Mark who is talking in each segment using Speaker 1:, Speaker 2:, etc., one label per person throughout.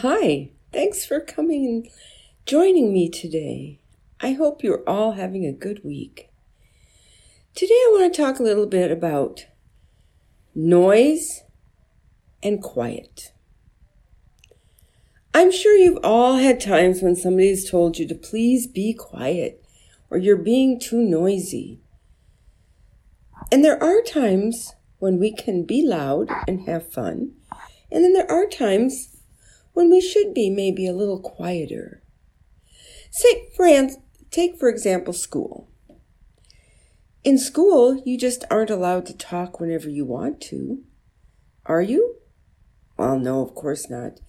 Speaker 1: Hi, thanks for coming and joining me today. I hope you're all having a good week. Today I want to talk a little bit about noise and quiet. I'm sure you've all had times when somebody has told you to please be quiet or you're being too noisy. And there are times when we can be loud and have fun, and then there are times when we should be maybe a little quieter. Say, for, take for example school. In school, you just aren't allowed to talk whenever you want to. Are you? Well, no, of course not.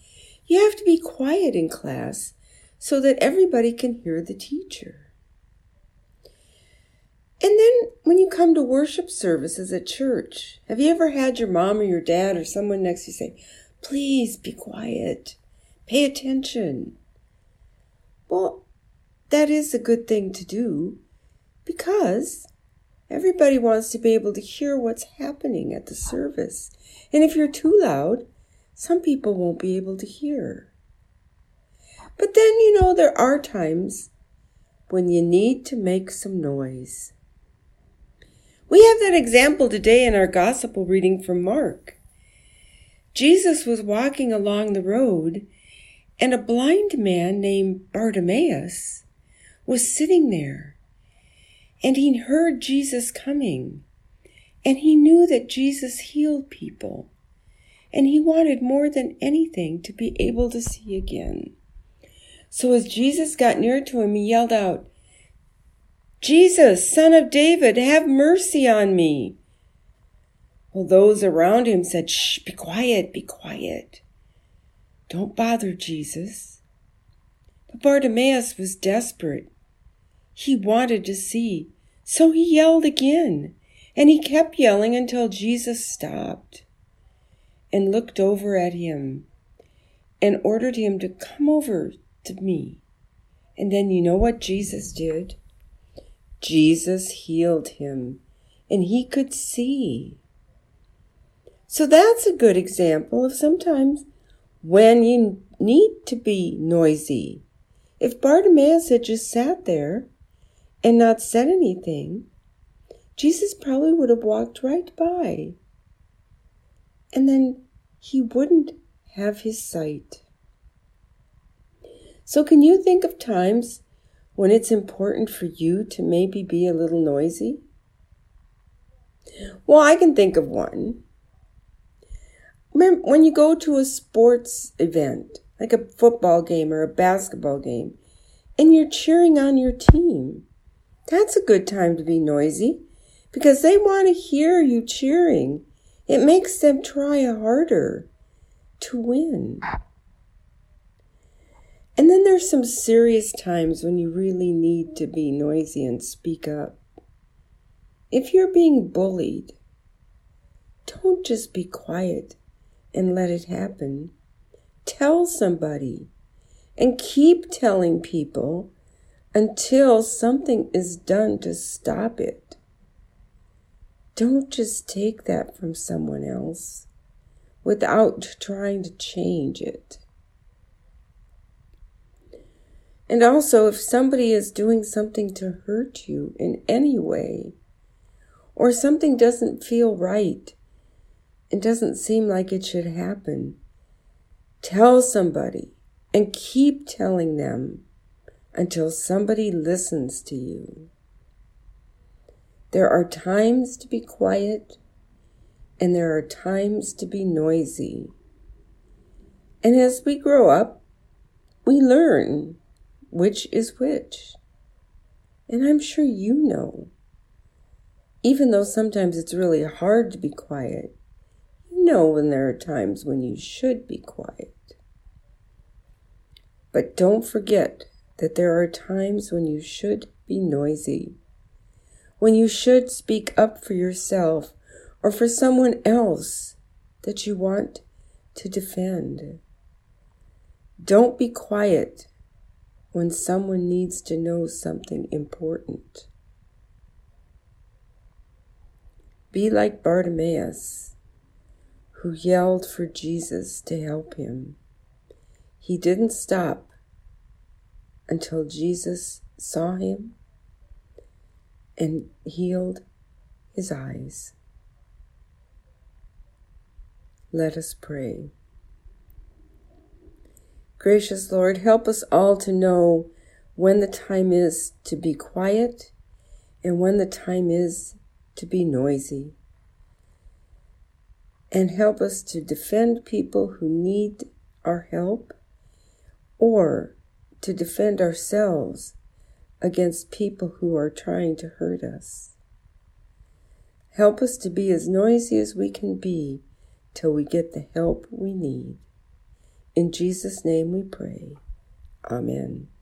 Speaker 1: You have to be quiet in class so that everybody can hear the teacher. And then when you come to worship services at church, have you ever had your mom or your dad or someone next to you say, Please be quiet. Pay attention. Well, that is a good thing to do because everybody wants to be able to hear what's happening at the service. And if you're too loud, some people won't be able to hear. But then, you know, there are times when you need to make some noise. We have that example today in our gospel reading from Mark. Jesus was walking along the road, and a blind man named Bartimaeus was sitting there. And he heard Jesus coming, and he knew that Jesus healed people, and he wanted more than anything to be able to see again. So as Jesus got near to him, he yelled out, Jesus, son of David, have mercy on me. Well, those around him said, Shh, be quiet, be quiet. Don't bother Jesus. But Bartimaeus was desperate. He wanted to see, so he yelled again, and he kept yelling until Jesus stopped and looked over at him and ordered him to come over to me. And then you know what Jesus did? Jesus healed him, and he could see. So that's a good example of sometimes when you need to be noisy. If Bartimaeus had just sat there and not said anything, Jesus probably would have walked right by. And then he wouldn't have his sight. So, can you think of times when it's important for you to maybe be a little noisy? Well, I can think of one when you go to a sports event, like a football game or a basketball game, and you're cheering on your team, that's a good time to be noisy because they want to hear you cheering. It makes them try harder to win. And then there's some serious times when you really need to be noisy and speak up. If you're being bullied, don't just be quiet and let it happen. Tell somebody and keep telling people until something is done to stop it. Don't just take that from someone else without trying to change it. And also, if somebody is doing something to hurt you in any way, or something doesn't feel right, it doesn't seem like it should happen. Tell somebody and keep telling them until somebody listens to you. There are times to be quiet and there are times to be noisy. And as we grow up, we learn which is which. And I'm sure you know. Even though sometimes it's really hard to be quiet, know when there are times when you should be quiet. But don't forget that there are times when you should be noisy, when you should speak up for yourself or for someone else that you want to defend. Don't be quiet when someone needs to know something important. Be like Bartimaeus who yelled for Jesus to help him. He didn't stop until Jesus saw him and healed his eyes. Let us pray. Gracious Lord, help us all to know when the time is to be quiet and when the time is to be noisy. And help us to defend people who need our help or to defend ourselves against people who are trying to hurt us. Help us to be as noisy as we can be till we get the help we need. In Jesus' name we pray. Amen.